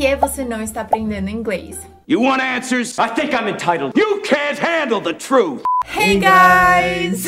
que você não está aprendendo inglês? You want answers? I think I'm entitled. You can't handle the truth. Hey guys!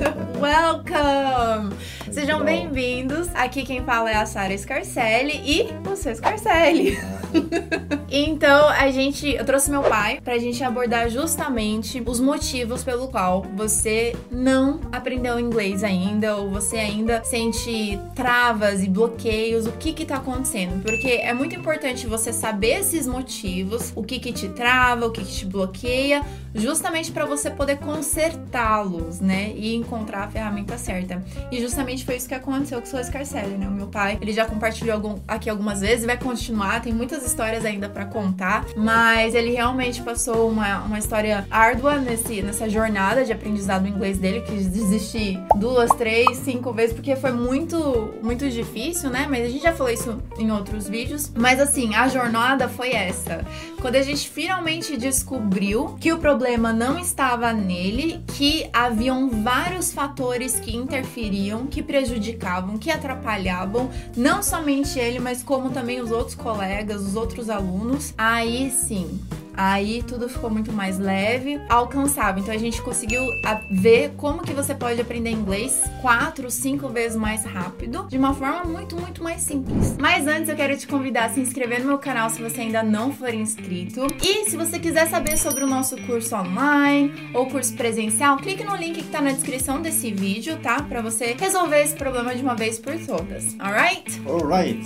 Welcome! Sejam bem-vindos. Aqui quem fala é a Sara Scarcelli e você Scarcelli. então, a gente, eu trouxe meu pai pra gente abordar justamente os motivos pelo qual você não aprendeu inglês ainda ou você ainda sente travas e bloqueios, o que que tá acontecendo? Porque é muito importante você saber esses motivos, o que que te trava, o que que te bloqueia, justamente para você poder consertá-los, né? E encontrar a ferramenta certa. E justamente foi isso que aconteceu com o Scarcelli, né? O meu pai, ele já compartilhou algum, aqui algumas vezes, vai continuar, tem muitas histórias ainda para contar, mas ele realmente passou uma, uma história árdua nesse, nessa jornada de aprendizado inglês dele, que desisti duas, três, cinco vezes, porque foi muito, muito difícil, né? Mas a gente já falou isso em outros vídeos. Mas assim, a jornada foi essa. Quando a gente finalmente descobriu que o problema não estava nele, que haviam vários fatores que interferiam, que prejudicavam, que atrapalhavam, não somente ele, mas como também os outros colegas, os outros alunos, aí sim Aí tudo ficou muito mais leve, alcançável. Então a gente conseguiu ver como que você pode aprender inglês quatro, cinco vezes mais rápido, de uma forma muito, muito mais simples. Mas antes eu quero te convidar a se inscrever no meu canal se você ainda não for inscrito. E se você quiser saber sobre o nosso curso online ou curso presencial, clique no link que tá na descrição desse vídeo, tá? Para você resolver esse problema de uma vez por todas. Alright? Alright.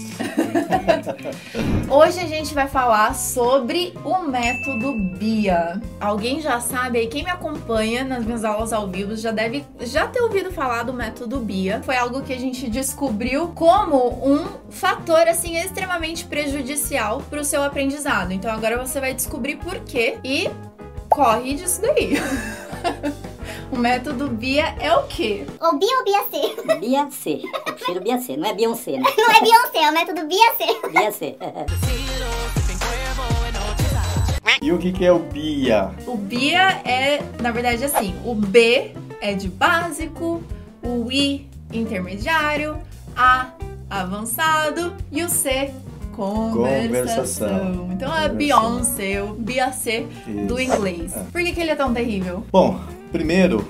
Hoje a gente vai falar sobre o método método BIA. Alguém já sabe aí, quem me acompanha nas minhas aulas ao vivo já deve já ter ouvido falar do método BIA. Foi algo que a gente descobriu como um fator assim extremamente prejudicial para o seu aprendizado. Então agora você vai descobrir por quê e corre disso daí. O método Bia é o quê? Ou Bia ou Bia C? Bia C. Eu prefiro Bia C, não é Beyoncé, né? Não é Beyoncé, é o método Bia C. Bia C. E o que, que é o BIA? O BIA é, na verdade, assim: o B é de básico, o I intermediário, A avançado e o C conversação. conversação. Então é Beyoncé, o Beyoncé do inglês. É. Por que, que ele é tão terrível? Bom, primeiro,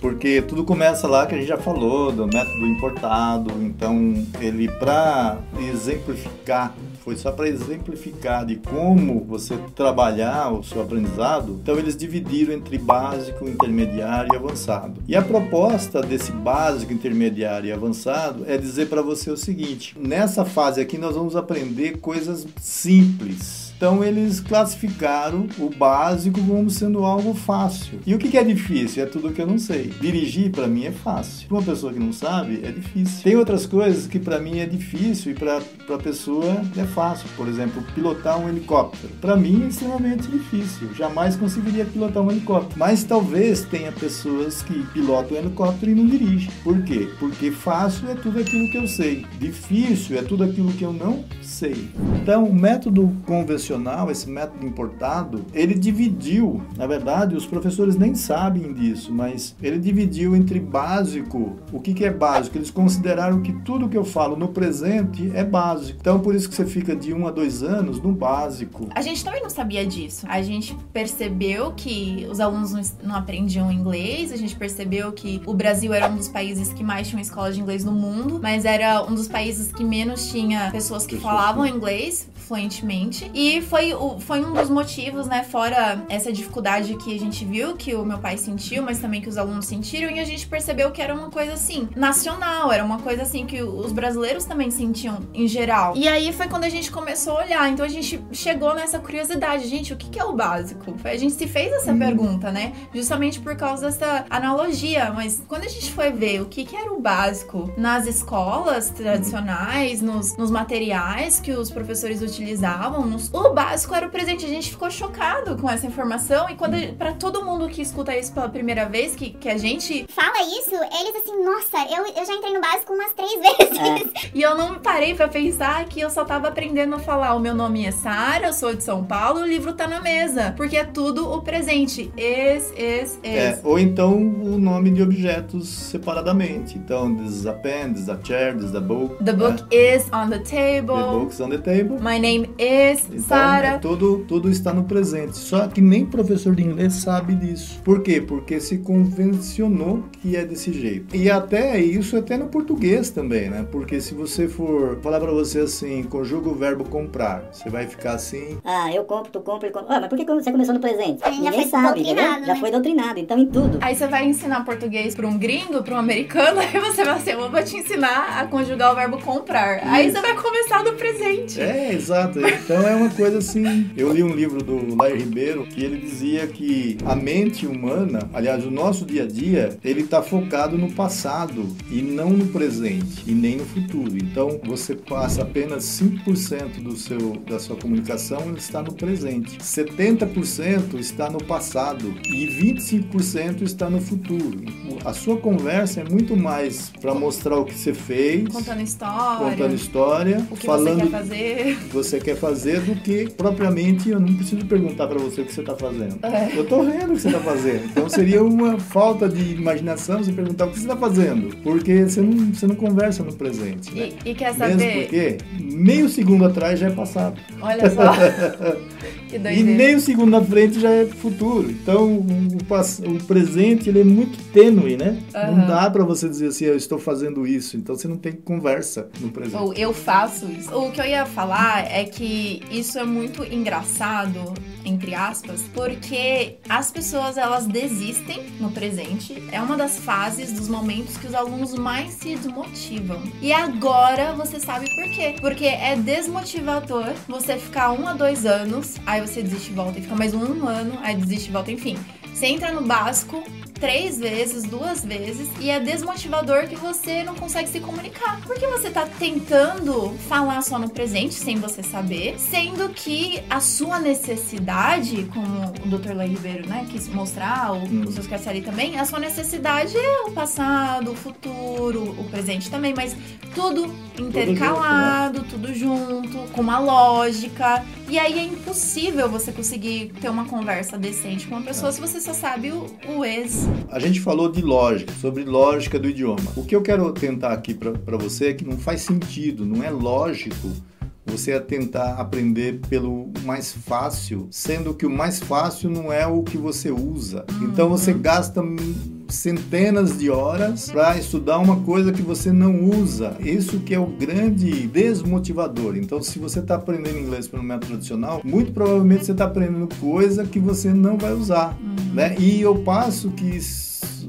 porque tudo começa lá que a gente já falou do método importado. Então, ele para exemplificar foi só para exemplificar de como você trabalhar o seu aprendizado. Então eles dividiram entre básico, intermediário e avançado. E a proposta desse básico, intermediário e avançado é dizer para você o seguinte: nessa fase aqui nós vamos aprender coisas simples então eles classificaram o básico como sendo algo fácil. E o que é difícil? É tudo que eu não sei. Dirigir para mim é fácil. Para uma pessoa que não sabe, é difícil. Tem outras coisas que para mim é difícil e para a pessoa é fácil. Por exemplo, pilotar um helicóptero. Para mim é extremamente difícil. Jamais conseguiria pilotar um helicóptero. Mas talvez tenha pessoas que pilotam um helicóptero e não dirigem. Por quê? Porque fácil é tudo aquilo que eu sei. Difícil é tudo aquilo que eu não sei. Então, o método convencional convencional, esse método importado, ele dividiu, na verdade, os professores nem sabem disso, mas ele dividiu entre básico. O que, que é básico? Eles consideraram que tudo que eu falo no presente é básico. Então, por isso que você fica de um a dois anos no básico. A gente também não sabia disso. A gente percebeu que os alunos não aprendiam inglês, a gente percebeu que o Brasil era um dos países que mais tinham escola de inglês no mundo, mas era um dos países que menos tinha pessoas que pessoas falavam inglês fluentemente. E foi, o, foi um dos motivos, né? Fora essa dificuldade que a gente viu, que o meu pai sentiu, mas também que os alunos sentiram, e a gente percebeu que era uma coisa assim, nacional, era uma coisa assim que os brasileiros também sentiam em geral. E aí foi quando a gente começou a olhar. Então a gente chegou nessa curiosidade, gente, o que é o básico? A gente se fez essa hum. pergunta, né? Justamente por causa dessa analogia. Mas quando a gente foi ver o que era o básico nas escolas tradicionais, nos, nos materiais que os professores utilizavam, nos, o básico era o presente. A gente ficou chocado com essa informação. E quando para todo mundo que escuta isso pela primeira vez, que, que a gente. Fala isso, eles assim, nossa, eu, eu já entrei no básico umas três vezes. E eu não parei pra pensar que eu só tava aprendendo a falar: o meu nome é Sara, eu sou de São Paulo, o livro tá na mesa. Porque é tudo o presente. Es, es, É, es. ou então o nome de objetos separadamente. Então, this is a pen, this is a chair, this is a book. The book né? is on the The table. book's on the table. My name is Então, Sara. é tudo, tudo está no presente. Só que nem professor de inglês sabe disso. Por quê? Porque se convencionou que é desse jeito. E até isso até no português também, né? Porque se você for falar pra você assim, conjuga o verbo comprar, você vai ficar assim, Ah, eu compro, tu compra, ele compra. Ah, mas por que você começou no presente? Já foi sabe, doutrinado, Já né? foi doutrinado, então em tudo. Aí você vai ensinar português pra um gringo, pra um americano, aí você vai assim, eu vou te ensinar a conjugar o verbo comprar. Aí Isso. você vai começar do presente. É, exato. Então é uma coisa assim. Eu li um livro do Lair Ribeiro que ele dizia que a mente humana, aliás, o nosso dia a dia, ele está focado no passado e não no presente e nem no futuro. Então você passa apenas 5% do seu da sua comunicação está no presente. 70% está no passado e 25% está no futuro. A sua conversa é muito mais para mostrar o que você fez, Contando história. contando história, O que falando você quer fazer. você quer fazer do que propriamente eu não preciso perguntar pra você o que você tá fazendo. É. Eu tô vendo o que você tá fazendo. Então seria uma falta de imaginação você perguntar o que você tá fazendo, porque você não, você não conversa no presente. Né? E, e quer Mesmo saber? porque meio segundo atrás já é passado. Olha só. E doideira. meio segundo na frente já é futuro. Então o, o presente ele é muito tênue, né? Aham. Não dá pra você dizer assim, eu estou fazendo isso. Então você não tem conversa no presente. Ou eu faço isso. O que eu ia falar é que isso é muito engraçado, entre aspas, porque as pessoas elas desistem no presente. É uma das fases, dos momentos que os alunos mais se desmotivam. E agora você sabe por quê? Porque é desmotivador você ficar um a dois anos, aí você desiste e volta, e fica mais um ano, aí desiste e volta, enfim. Você entra no básico três vezes, duas vezes, e é desmotivador que você não consegue se comunicar. Porque você tá tentando falar só no presente, sem você saber, sendo que a sua necessidade, como o Dr. Lei Ribeiro, né, quis mostrar, o, Hum. o seu Scarcelli também, a sua necessidade é o passado, o futuro, o presente também, mas tudo intercalado, tudo junto, com uma lógica. E aí é impossível você conseguir ter uma conversa decente com uma pessoa se você só sabe o, o ex. A gente falou de lógica, sobre lógica do idioma. O que eu quero tentar aqui para você é que não faz sentido, não é lógico você tentar aprender pelo mais fácil, sendo que o mais fácil não é o que você usa. Então você gasta centenas de horas para estudar uma coisa que você não usa. Isso que é o grande desmotivador. Então, se você está aprendendo inglês pelo método tradicional, muito provavelmente você está aprendendo coisa que você não vai usar, né? E eu passo que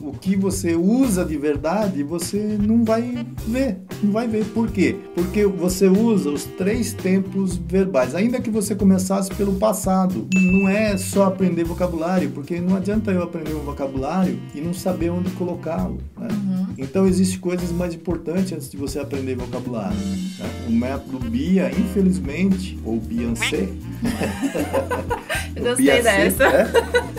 o que você usa de verdade, você não vai ver, não vai ver. Por quê? Porque você usa os três tempos verbais, ainda que você começasse pelo passado. Não é só aprender vocabulário, porque não adianta eu aprender um vocabulário e não saber onde colocá-lo. né? Então existem coisas mais importantes antes de você aprender vocabulário. né? O método BIA, infelizmente, ou o gostei BIAC, dessa. né?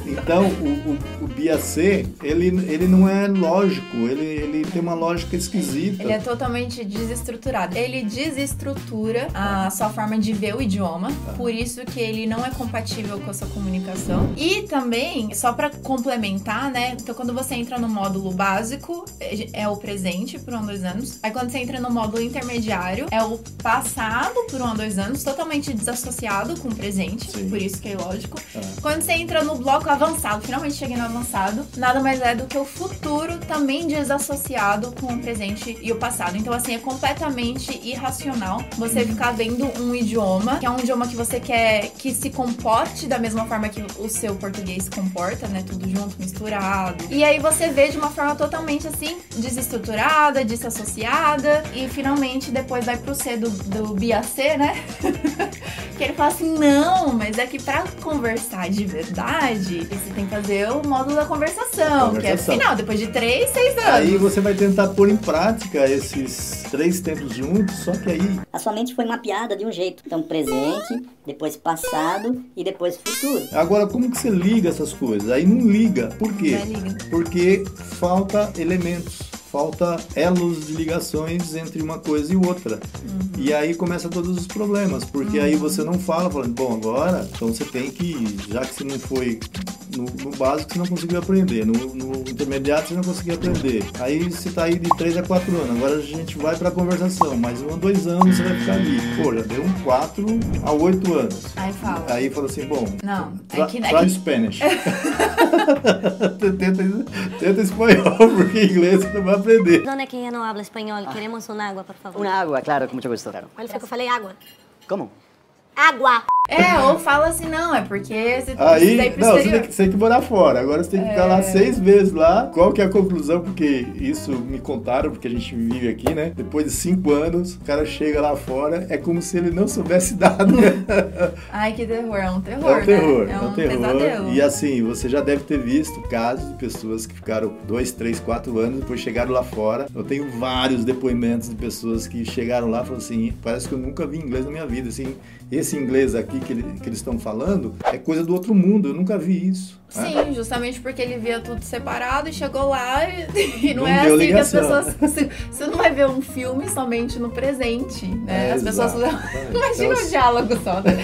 Então, o, o, o BIAC, ele, ele não é lógico, ele, ele tem uma lógica esquisita. Ele é totalmente desestruturado. Ele desestrutura a sua forma de ver o idioma, por isso que ele não é compatível com a sua comunicação. E também, só pra complementar, né? Então, quando você entra no módulo básico, é é o presente por um a dois anos. Aí, quando você entra no módulo intermediário, é o passado por um a dois anos, totalmente desassociado com o presente, Sim. por isso que é ilógico. Ah. Quando você entra no bloco avançado, finalmente cheguei no avançado, nada mais é do que o futuro também desassociado com o presente e o passado. Então, assim, é completamente irracional você ficar vendo um idioma, que é um idioma que você quer que se comporte da mesma forma que o seu português se comporta, né? Tudo junto, misturado. E aí você vê de uma forma totalmente assim, desestruturada, desassociada, e finalmente depois vai pro C do, do BAC, né? que ele fala assim, não, mas é que pra conversar de verdade, você tem que fazer o modo da conversação, que é Conversação. final, depois de três, seis anos. Aí você vai tentar pôr em prática esses três tempos juntos, só que aí A sua mente foi mapeada de um jeito. Então, presente, depois passado e depois futuro. Agora, como que você liga essas coisas? Aí não liga. Por quê? Não liga. Porque falta elementos, falta elos de ligações entre uma coisa e outra. E aí começa todos os problemas, porque aí você não fala, falando, bom, agora, então você tem que, já que você não foi no, no básico, você não conseguiu aprender, no, no intermediário você não conseguiu aprender. Aí você tá aí de 3 a 4 anos, agora a gente vai pra conversação, mais um a dois anos você vai ficar ali. Pô, já deu um 4 a 8 anos. Aí fala. Aí fala assim, bom, Não, é Tra que, é try que Spanish. tenta, tenta espanhol, porque inglês você não vai aprender. É que ella no habla español. Queremos un agua, por favor. Una agua, claro, con mucho gusto. ¿Cuál fue que falei agua? ¿Cómo? Agua. É, ou fala assim, não, é porque você Aí, pro não, você tem, que, você tem que morar fora. Agora você tem que ficar lá seis meses lá. Qual que é a conclusão? Porque isso me contaram, porque a gente vive aqui, né? Depois de cinco anos, o cara chega lá fora, é como se ele não soubesse nada. Ai, que terror, é um terror, É um terror, né? é É um um terror. pesadelo. E assim, você já deve ter visto casos de pessoas que ficaram dois, três, quatro anos, depois chegaram lá fora. Eu tenho vários depoimentos de pessoas que chegaram lá e falaram assim: parece que eu nunca vi inglês na minha vida. Assim, esse inglês aqui que, ele- que eles estão falando é coisa do outro mundo, eu nunca vi isso. né? Sim, justamente porque ele via tudo separado e chegou lá e, e não, Não é assim ligação. que as pessoas. Você, você não vai ver um filme somente no presente, né? É, as pessoas. exato. Imagina Então, um diálogo só, né?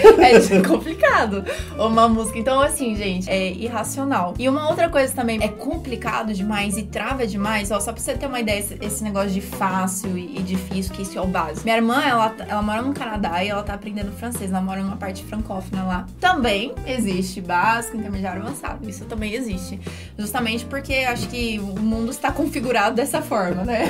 É complicado. Uma música. Então, assim, gente, é irracional. E uma outra coisa também é complicado demais e trava demais. Ó, só pra você ter uma ideia, esse, esse negócio de fácil e, e difícil, que isso é o básico. Minha irmã, ela, ela mora no Canadá e ela tá aprendendo francês. Ela mora numa parte francófona lá. Também existe básico, intermediário avançado. Isso também existe. Justamente porque acho que o mundo está configurado dessa forma, né?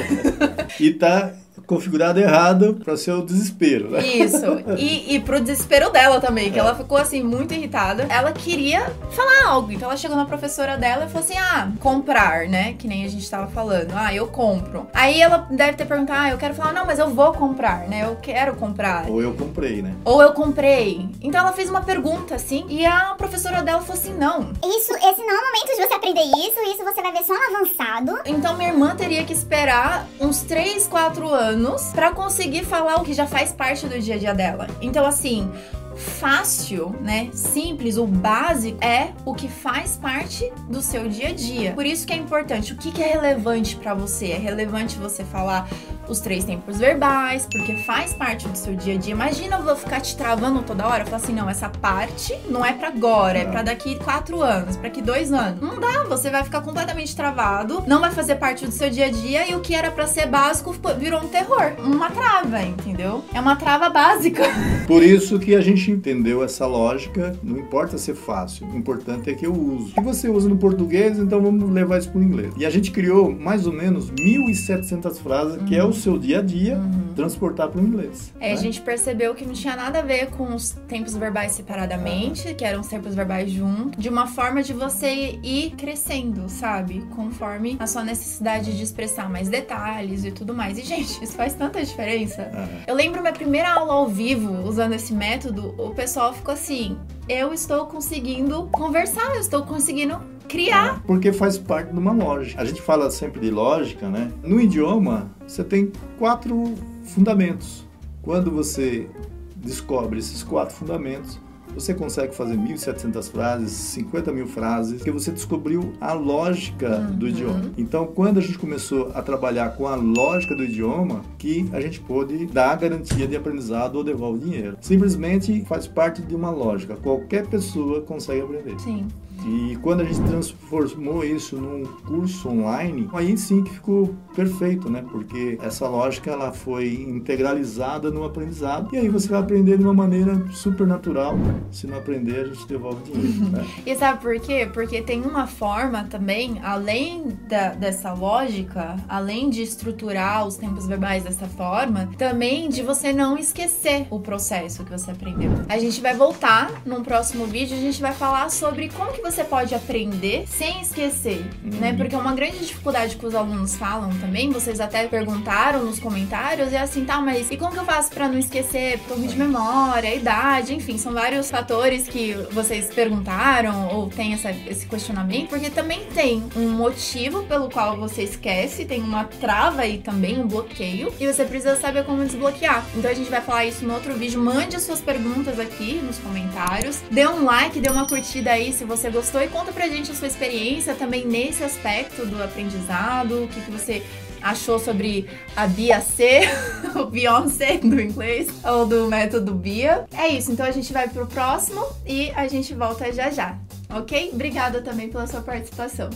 E tá configurado errado para seu desespero, né? Isso. E, e pro desespero dela também, que ela ficou assim muito irritada. Ela queria falar algo. Então ela chegou na professora dela e falou assim: ah, comprar, né? Que nem a gente tava falando. Ah, eu compro. Aí ela deve ter perguntado: ah, eu quero falar, não, mas eu vou comprar, né? Eu quero comprar. Ou eu comprei, né? Ou eu comprei. Então ela fez uma pergunta assim, e a professora dela falou assim: não. Isso, esse não é o momento de você aprender isso, isso você vai ver só no avançado. Então minha irmã teria que esperar uns 3, 4 anos pra conseguir falar o que já faz parte do dia a dia dela. Então assim, fácil, né, simples, o básico é o que faz parte do seu dia a dia. Por isso que é importante, o que que é relevante pra você? É relevante você falar os três tempos verbais, porque faz parte do seu dia a dia. Imagina eu vou ficar te travando toda hora, falar assim, não, essa parte não é pra agora, é pra daqui quatro anos, pra daqui dois anos. Não dá, você vai ficar completamente travado, não vai fazer parte do seu dia a dia e o que era pra ser básico virou um terror, uma trava, entendeu? É uma trava básica. Por isso que a gente entendeu essa lógica, não importa ser fácil, o importante é que eu uso. Se você usa no português, então vamos levar isso para o inglês. E a gente criou mais ou menos 1.700 frases, que é o seu dia a dia, transportar para o inglês. É, né? a gente percebeu que não tinha nada a ver com os tempos verbais separadamente, que eram os tempos verbais juntos, de uma forma de você ir crescendo, sabe? Conforme a sua necessidade de expressar mais detalhes e tudo mais. E, gente, isso faz tanta diferença. Eu lembro minha primeira aula ao vivo, usando esse método, o pessoal ficou assim: eu estou conseguindo conversar, eu estou conseguindo criar. Porque faz parte de uma lógica. A gente fala sempre de lógica, né? No idioma, você tem quatro fundamentos. Quando você descobre esses quatro fundamentos, você consegue fazer 1.700 frases, 50 mil frases, porque você descobriu a lógica do idioma. Então, quando a gente começou a trabalhar com a lógica do idioma, que a gente pôde dar a garantia de aprendizado ou devolve dinheiro. Simplesmente faz parte de uma lógica. Qualquer pessoa consegue aprender. Sim. E quando a gente transformou isso num curso online, aí sim que ficou perfeito, né? Porque essa lógica ela foi integralizada no aprendizado e aí você vai aprender de uma maneira super natural. Se não aprender, a gente devolve o dinheiro, né? E sabe por quê? Porque tem uma forma também, além da- dessa lógica, além de estruturar os tempos verbais dessa forma, também de você não esquecer o processo que você aprendeu. A gente vai voltar num próximo vídeo, a gente vai falar sobre como que você pode aprender sem esquecer, né? Porque uma grande dificuldade que os alunos falam também, vocês até perguntaram nos comentários, é assim, tá, mas e como que eu faço pra não esquecer? Torre de memória, idade, enfim, são vários fatores que vocês perguntaram ou tem essa, esse questionamento, porque também tem um motivo pelo qual você esquece, tem uma trava aí também, um bloqueio, e você precisa saber como desbloquear. Então a gente vai falar isso no outro vídeo. Mande as suas perguntas aqui nos comentários. Dê um like, dê uma curtida aí se você gostou e conta pra gente a sua experiência também nesse aspecto do aprendizado, o que, que você achou sobre a Bia C, o Beyoncé do inglês, ou do método Bia. É isso, então a gente vai pro próximo e a gente volta já já. Ok? Obrigada também pela sua participação.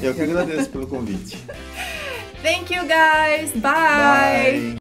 Eu que agradeço pelo convite. Thank you guys. Bye. Bye.